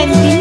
sentir.